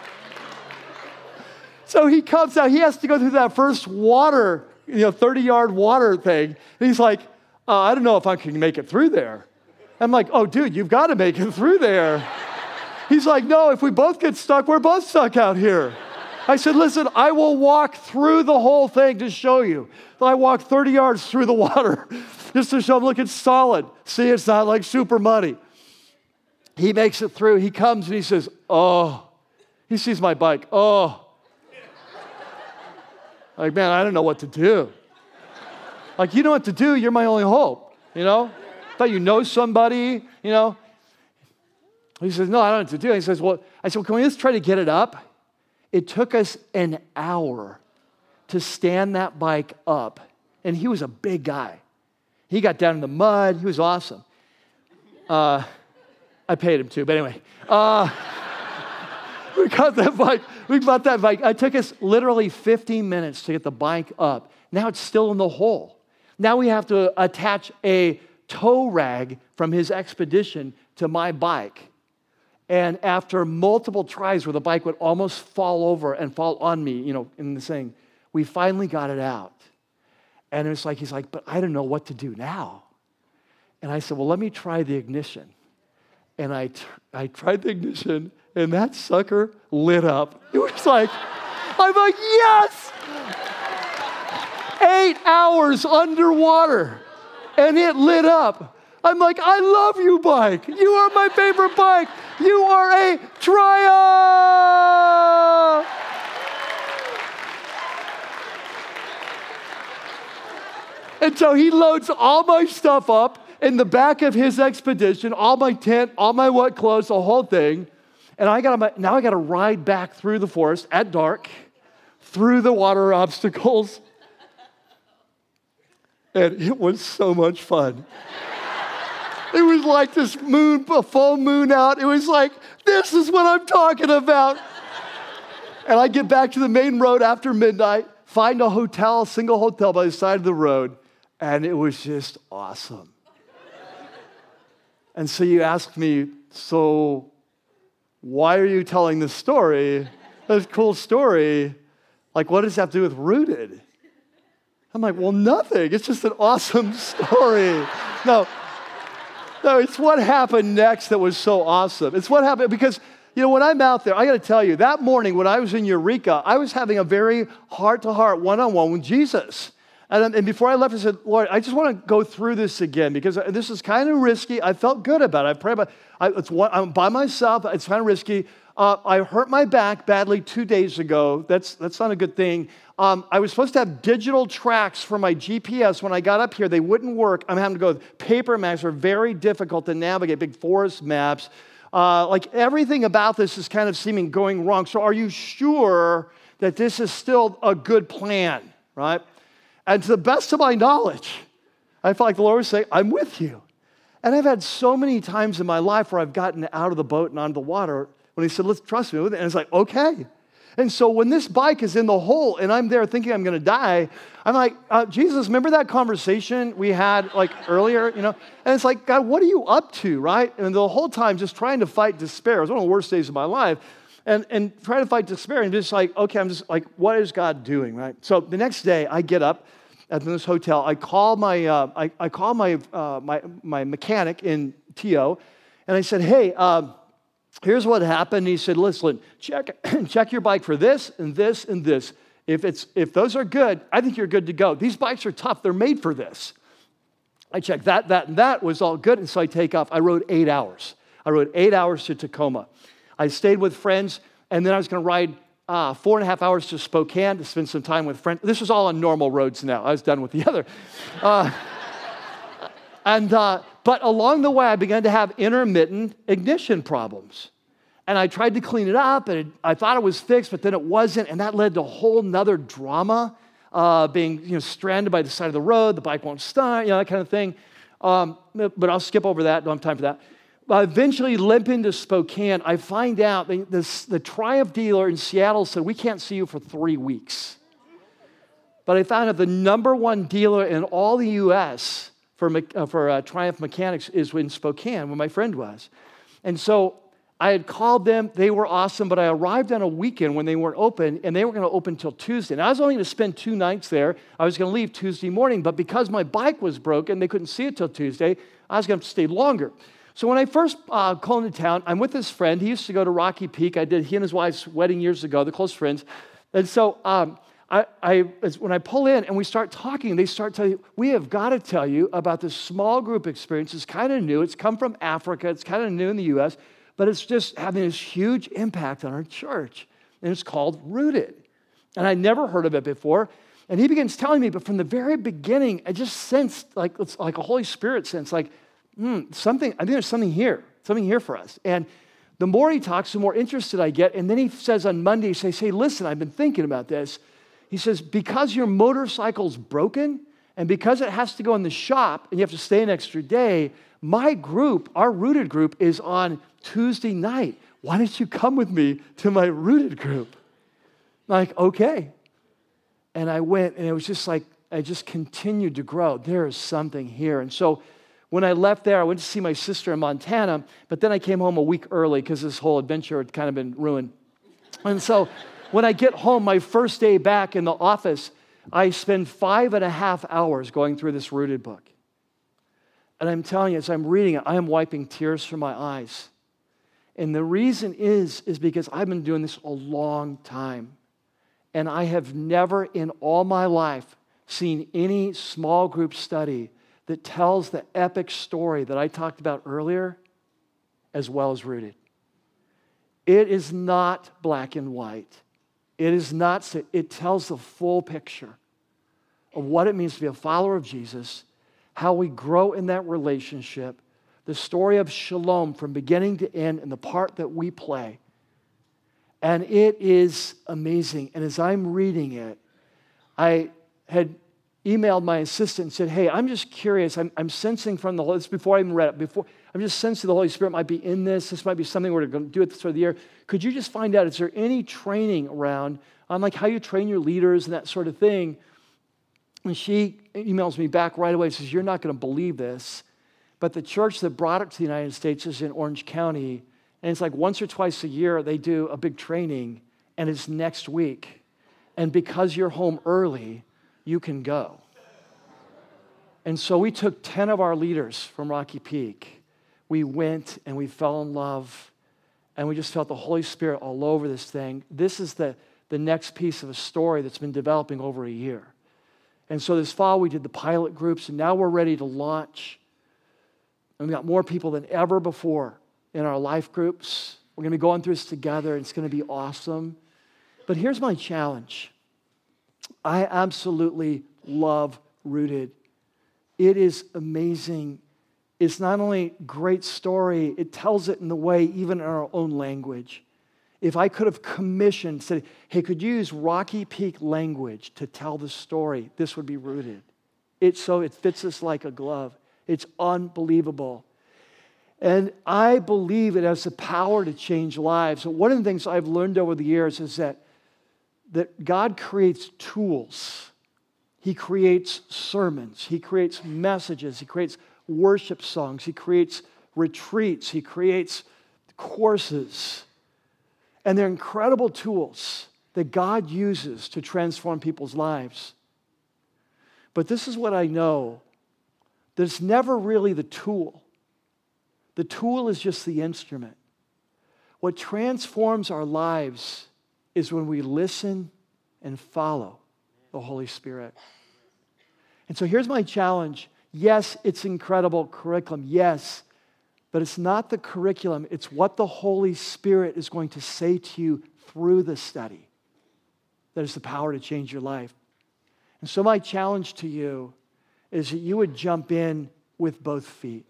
So he comes out, he has to go through that first water, you know, 30 yard water thing. And he's like, uh, I don't know if I can make it through there. I'm like, oh, dude, you've got to make it through there. He's like, no, if we both get stuck, we're both stuck out here. I said, listen, I will walk through the whole thing to show you. I walked 30 yards through the water [LAUGHS] just to show him, look, it's solid. See, it's not like super muddy. He makes it through. He comes and he says, oh, he sees my bike. Oh. Like, man, I don't know what to do. Like, you know what to do. You're my only hope, you know? Thought you know somebody, you know? He says, No, I don't know what to do. He says, Well, I said, well, Can we just try to get it up? It took us an hour to stand that bike up. And he was a big guy. He got down in the mud. He was awesome. Uh, I paid him too, but anyway. Uh, [LAUGHS] we got that bike. We bought that bike. It took us literally 15 minutes to get the bike up. Now it's still in the hole. Now we have to attach a tow rag from his expedition to my bike. And after multiple tries where the bike would almost fall over and fall on me, you know, in the thing, we finally got it out. And it was like, he's like, but I don't know what to do now. And I said, well, let me try the ignition. And I I tried the ignition, and that sucker lit up. [LAUGHS] It was like, I'm like, yes! Eight hours underwater, and it lit up. I'm like, I love you, bike. You are my favorite bike. You are a triumph. And so he loads all my stuff up in the back of his expedition, all my tent, all my wet clothes, the whole thing. And I got now I got to ride back through the forest at dark, through the water obstacles. [LAUGHS] And it was so much fun. It was like this moon, a full moon out. It was like, this is what I'm talking about. and I get back to the main road after midnight, find a hotel, a single hotel by the side of the road, and it was just awesome. and so you ask me, so why are you telling this story? This cool story. Like, what does that have to do with rooted? I'm like, well, nothing. It's just an awesome [LAUGHS] story. No, no, it's what happened next that was so awesome. It's what happened because, you know, when I'm out there, I got to tell you, that morning when I was in Eureka, I was having a very heart to heart, one on one with Jesus. And, and before I left, I said, Lord, I just want to go through this again because this is kind of risky. I felt good about it. I pray about I, it's one, I'm by myself. It's kind of risky. Uh, I hurt my back badly two days ago. That's, that's not a good thing. Um, I was supposed to have digital tracks for my GPS. When I got up here, they wouldn't work. I'm having to go with paper maps. Are very difficult to navigate, big forest maps. Uh, like everything about this is kind of seeming going wrong. So, are you sure that this is still a good plan, right? And to the best of my knowledge, I felt like the Lord was saying, I'm with you. And I've had so many times in my life where I've gotten out of the boat and onto the water when He said, Let's trust me with it. And it's like, okay. And so when this bike is in the hole and I'm there thinking I'm going to die, I'm like, uh, Jesus, remember that conversation we had like earlier, you know? And it's like, God, what are you up to, right? And the whole time just trying to fight despair. It was one of the worst days of my life. And, and trying to fight despair and just like, okay, I'm just like, what is God doing, right? So the next day I get up at this hotel. I call my, uh, I, I call my, uh, my, my mechanic in TO and I said, hey, uh, here's what happened. He said, listen, check, [CLEARS THROAT] check your bike for this and this and this. If, it's, if those are good, I think you're good to go. These bikes are tough, they're made for this. I checked that, that, and that was all good, and so I take off. I rode eight hours. I rode eight hours to Tacoma. I stayed with friends, and then I was going to ride uh, four and a half hours to Spokane to spend some time with friends. This was all on normal roads now. I was done with the other. Uh, [LAUGHS] and uh, but along the way, I began to have intermittent ignition problems. and I tried to clean it up, and it, I thought it was fixed, but then it wasn't, and that led to a whole nother drama, uh, being you know stranded by the side of the road, the bike won't start, you know that kind of thing. Um, but I'll skip over that. Don't have time for that. Uh, eventually, limping to Spokane, I find out this, the Triumph dealer in Seattle said we can't see you for three weeks. But I found out the number one dealer in all the U.S. for, uh, for uh, Triumph Mechanics is in Spokane, where my friend was. And so I had called them. They were awesome, but I arrived on a weekend when they weren't open, and they were going to open until Tuesday. And I was only going to spend two nights there. I was going to leave Tuesday morning, but because my bike was broken, they couldn't see it till Tuesday. I was going to stay longer. So when I first uh, called into town, I'm with this friend. He used to go to Rocky Peak. I did he and his wife's wedding years ago. They're close friends. And so um, I, I, when I pull in and we start talking, they start telling you, we have got to tell you about this small group experience. It's kind of new. It's come from Africa. It's kind of new in the U.S but it's just having this huge impact on our church. And it's called Rooted. And I never heard of it before. And he begins telling me, but from the very beginning, I just sensed like like a Holy Spirit sense, like, hmm, something, I think there's something here, something here for us. And the more he talks, the more interested I get. And then he says on Monday, he says, Hey, listen, I've been thinking about this. He says, Because your motorcycle's broken and because it has to go in the shop and you have to stay an extra day, my group, our rooted group, is on Tuesday night. Why don't you come with me to my rooted group? I'm like, okay. And I went, and it was just like, I just continued to grow. There is something here. And so when I left there, I went to see my sister in Montana, but then I came home a week early because this whole adventure had kind of been ruined. And so when I get home, my first day back in the office, I spend five and a half hours going through this rooted book. And I'm telling you, as I'm reading it, I am wiping tears from my eyes and the reason is, is because I've been doing this a long time. And I have never in all my life seen any small group study that tells the epic story that I talked about earlier as well as rooted. It is not black and white. It is not, it tells the full picture of what it means to be a follower of Jesus, how we grow in that relationship, the story of shalom from beginning to end and the part that we play. And it is amazing. And as I'm reading it, I had emailed my assistant and said, Hey, I'm just curious. I'm, I'm sensing from the Holy, this before I even read it, before I'm just sensing the Holy Spirit might be in this. This might be something we're going to do at the start of the year. Could you just find out, is there any training around on like how you train your leaders and that sort of thing? And she emails me back right away, says, You're not going to believe this. But the church that brought it to the United States is in Orange County. And it's like once or twice a year, they do a big training, and it's next week. And because you're home early, you can go. And so we took 10 of our leaders from Rocky Peak. We went and we fell in love, and we just felt the Holy Spirit all over this thing. This is the, the next piece of a story that's been developing over a year. And so this fall, we did the pilot groups, and now we're ready to launch and we got more people than ever before in our life groups. We're going to be going through this together. And it's going to be awesome. But here's my challenge I absolutely love Rooted. It is amazing. It's not only great story, it tells it in the way, even in our own language. If I could have commissioned, said, hey, could you use Rocky Peak language to tell the story? This would be rooted. It's so it fits us like a glove. It's unbelievable. And I believe it has the power to change lives. So one of the things I've learned over the years is that, that God creates tools. He creates sermons. He creates messages. He creates worship songs. He creates retreats. He creates courses. And they're incredible tools that God uses to transform people's lives. But this is what I know that it's never really the tool. The tool is just the instrument. What transforms our lives is when we listen and follow the Holy Spirit. And so here's my challenge. Yes, it's incredible curriculum. Yes, but it's not the curriculum, it's what the Holy Spirit is going to say to you through the study that is the power to change your life. And so, my challenge to you is that you would jump in with both feet.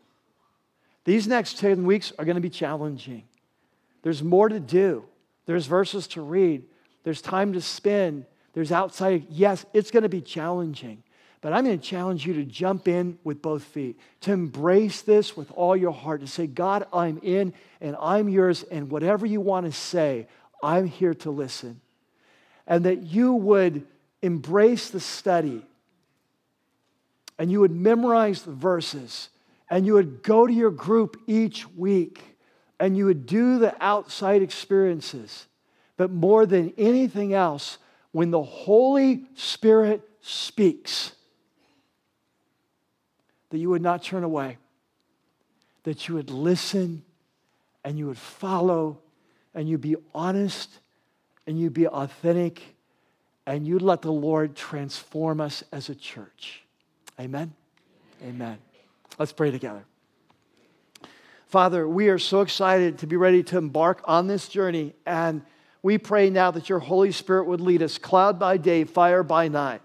These next 10 weeks are going to be challenging. There's more to do. There's verses to read. There's time to spend. There's outside. Yes, it's going to be challenging. But I'm going to challenge you to jump in with both feet, to embrace this with all your heart, to say, God, I'm in and I'm yours, and whatever you want to say, I'm here to listen. And that you would embrace the study and you would memorize the verses and you would go to your group each week and you would do the outside experiences. But more than anything else, when the Holy Spirit speaks, that you would not turn away, that you would listen and you would follow and you'd be honest and you'd be authentic and you'd let the Lord transform us as a church. Amen? Amen. Let's pray together. Father, we are so excited to be ready to embark on this journey, and we pray now that your Holy Spirit would lead us cloud by day, fire by night.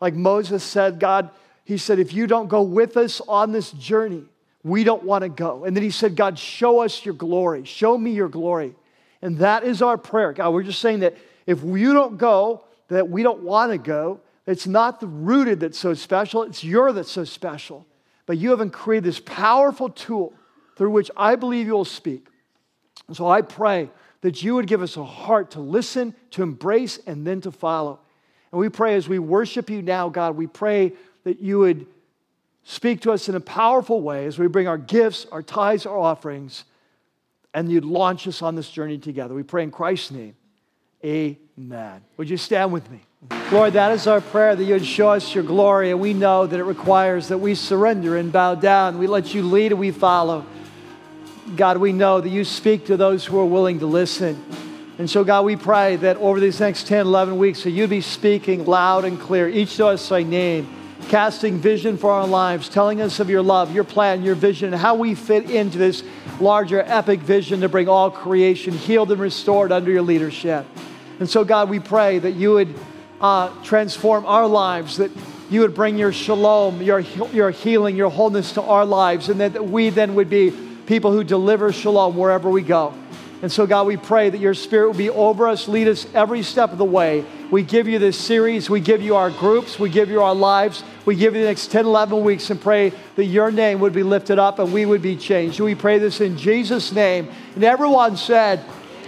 Like Moses said, God, he said, if you don't go with us on this journey, we don't want to go. And then he said, God, show us your glory. Show me your glory. And that is our prayer. God, we're just saying that if you don't go, that we don't want to go. It's not the rooted that's so special, it's your that's so special. But you haven't created this powerful tool through which I believe you will speak. And so I pray that you would give us a heart to listen, to embrace, and then to follow. And we pray as we worship you now, God, we pray that you would speak to us in a powerful way as we bring our gifts, our tithes, our offerings, and you'd launch us on this journey together. We pray in Christ's name. Amen. Would you stand with me? Lord, that is our prayer that you would show us your glory, and we know that it requires that we surrender and bow down. We let you lead and we follow. God, we know that you speak to those who are willing to listen. And so, God, we pray that over these next 10, 11 weeks, that you'd be speaking loud and clear, each to us by name casting vision for our lives, telling us of your love, your plan, your vision, and how we fit into this larger epic vision to bring all creation healed and restored under your leadership. And so, God, we pray that you would uh, transform our lives, that you would bring your shalom, your, your healing, your wholeness to our lives, and that we then would be people who deliver shalom wherever we go. And so, God, we pray that your spirit will be over us, lead us every step of the way. We give you this series, we give you our groups, we give you our lives, we give you the next 10, 11 weeks and pray that your name would be lifted up and we would be changed. We pray this in Jesus' name. And everyone said,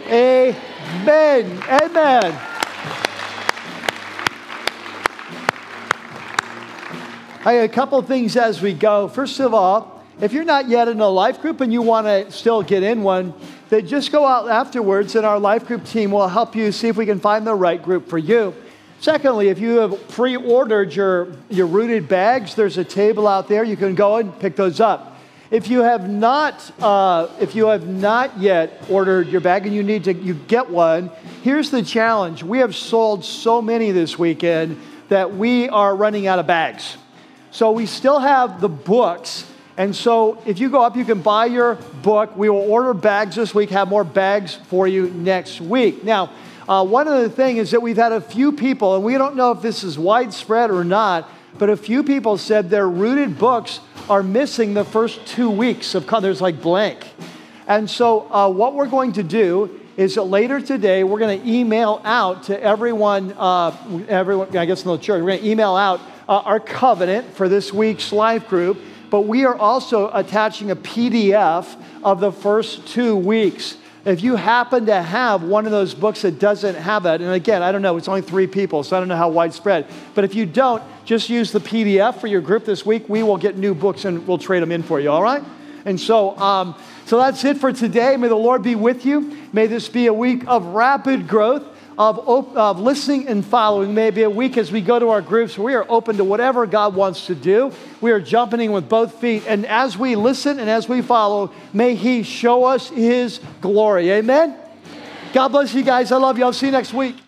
Amen. Amen. Hey, a couple things as we go. First of all, if you're not yet in a life group and you want to still get in one, that just go out afterwards and our life group team will help you see if we can find the right group for you. Secondly, if you have pre ordered your, your rooted bags, there's a table out there. You can go and pick those up. If you have not, uh, if you have not yet ordered your bag and you need to you get one, here's the challenge. We have sold so many this weekend that we are running out of bags. So we still have the books and so if you go up, you can buy your book. We will order bags this week, have more bags for you next week. Now, uh, one other thing is that we've had a few people, and we don't know if this is widespread or not, but a few people said their rooted books are missing the first two weeks of there's like blank. And so uh, what we're going to do is that later today we're going to email out to everyone, uh, everyone I guess in the church, we're going to email out uh, our covenant for this week's life group but we are also attaching a PDF of the first two weeks. If you happen to have one of those books that doesn't have it, and again, I don't know, it's only three people, so I don't know how widespread, but if you don't, just use the PDF for your group this week. We will get new books and we'll trade them in for you, all right? And so, um, so that's it for today. May the Lord be with you. May this be a week of rapid growth of, of listening and following. Maybe a week as we go to our groups, we are open to whatever God wants to do. We are jumping in with both feet. And as we listen and as we follow, may He show us His glory. Amen? God bless you guys. I love you. I'll see you next week.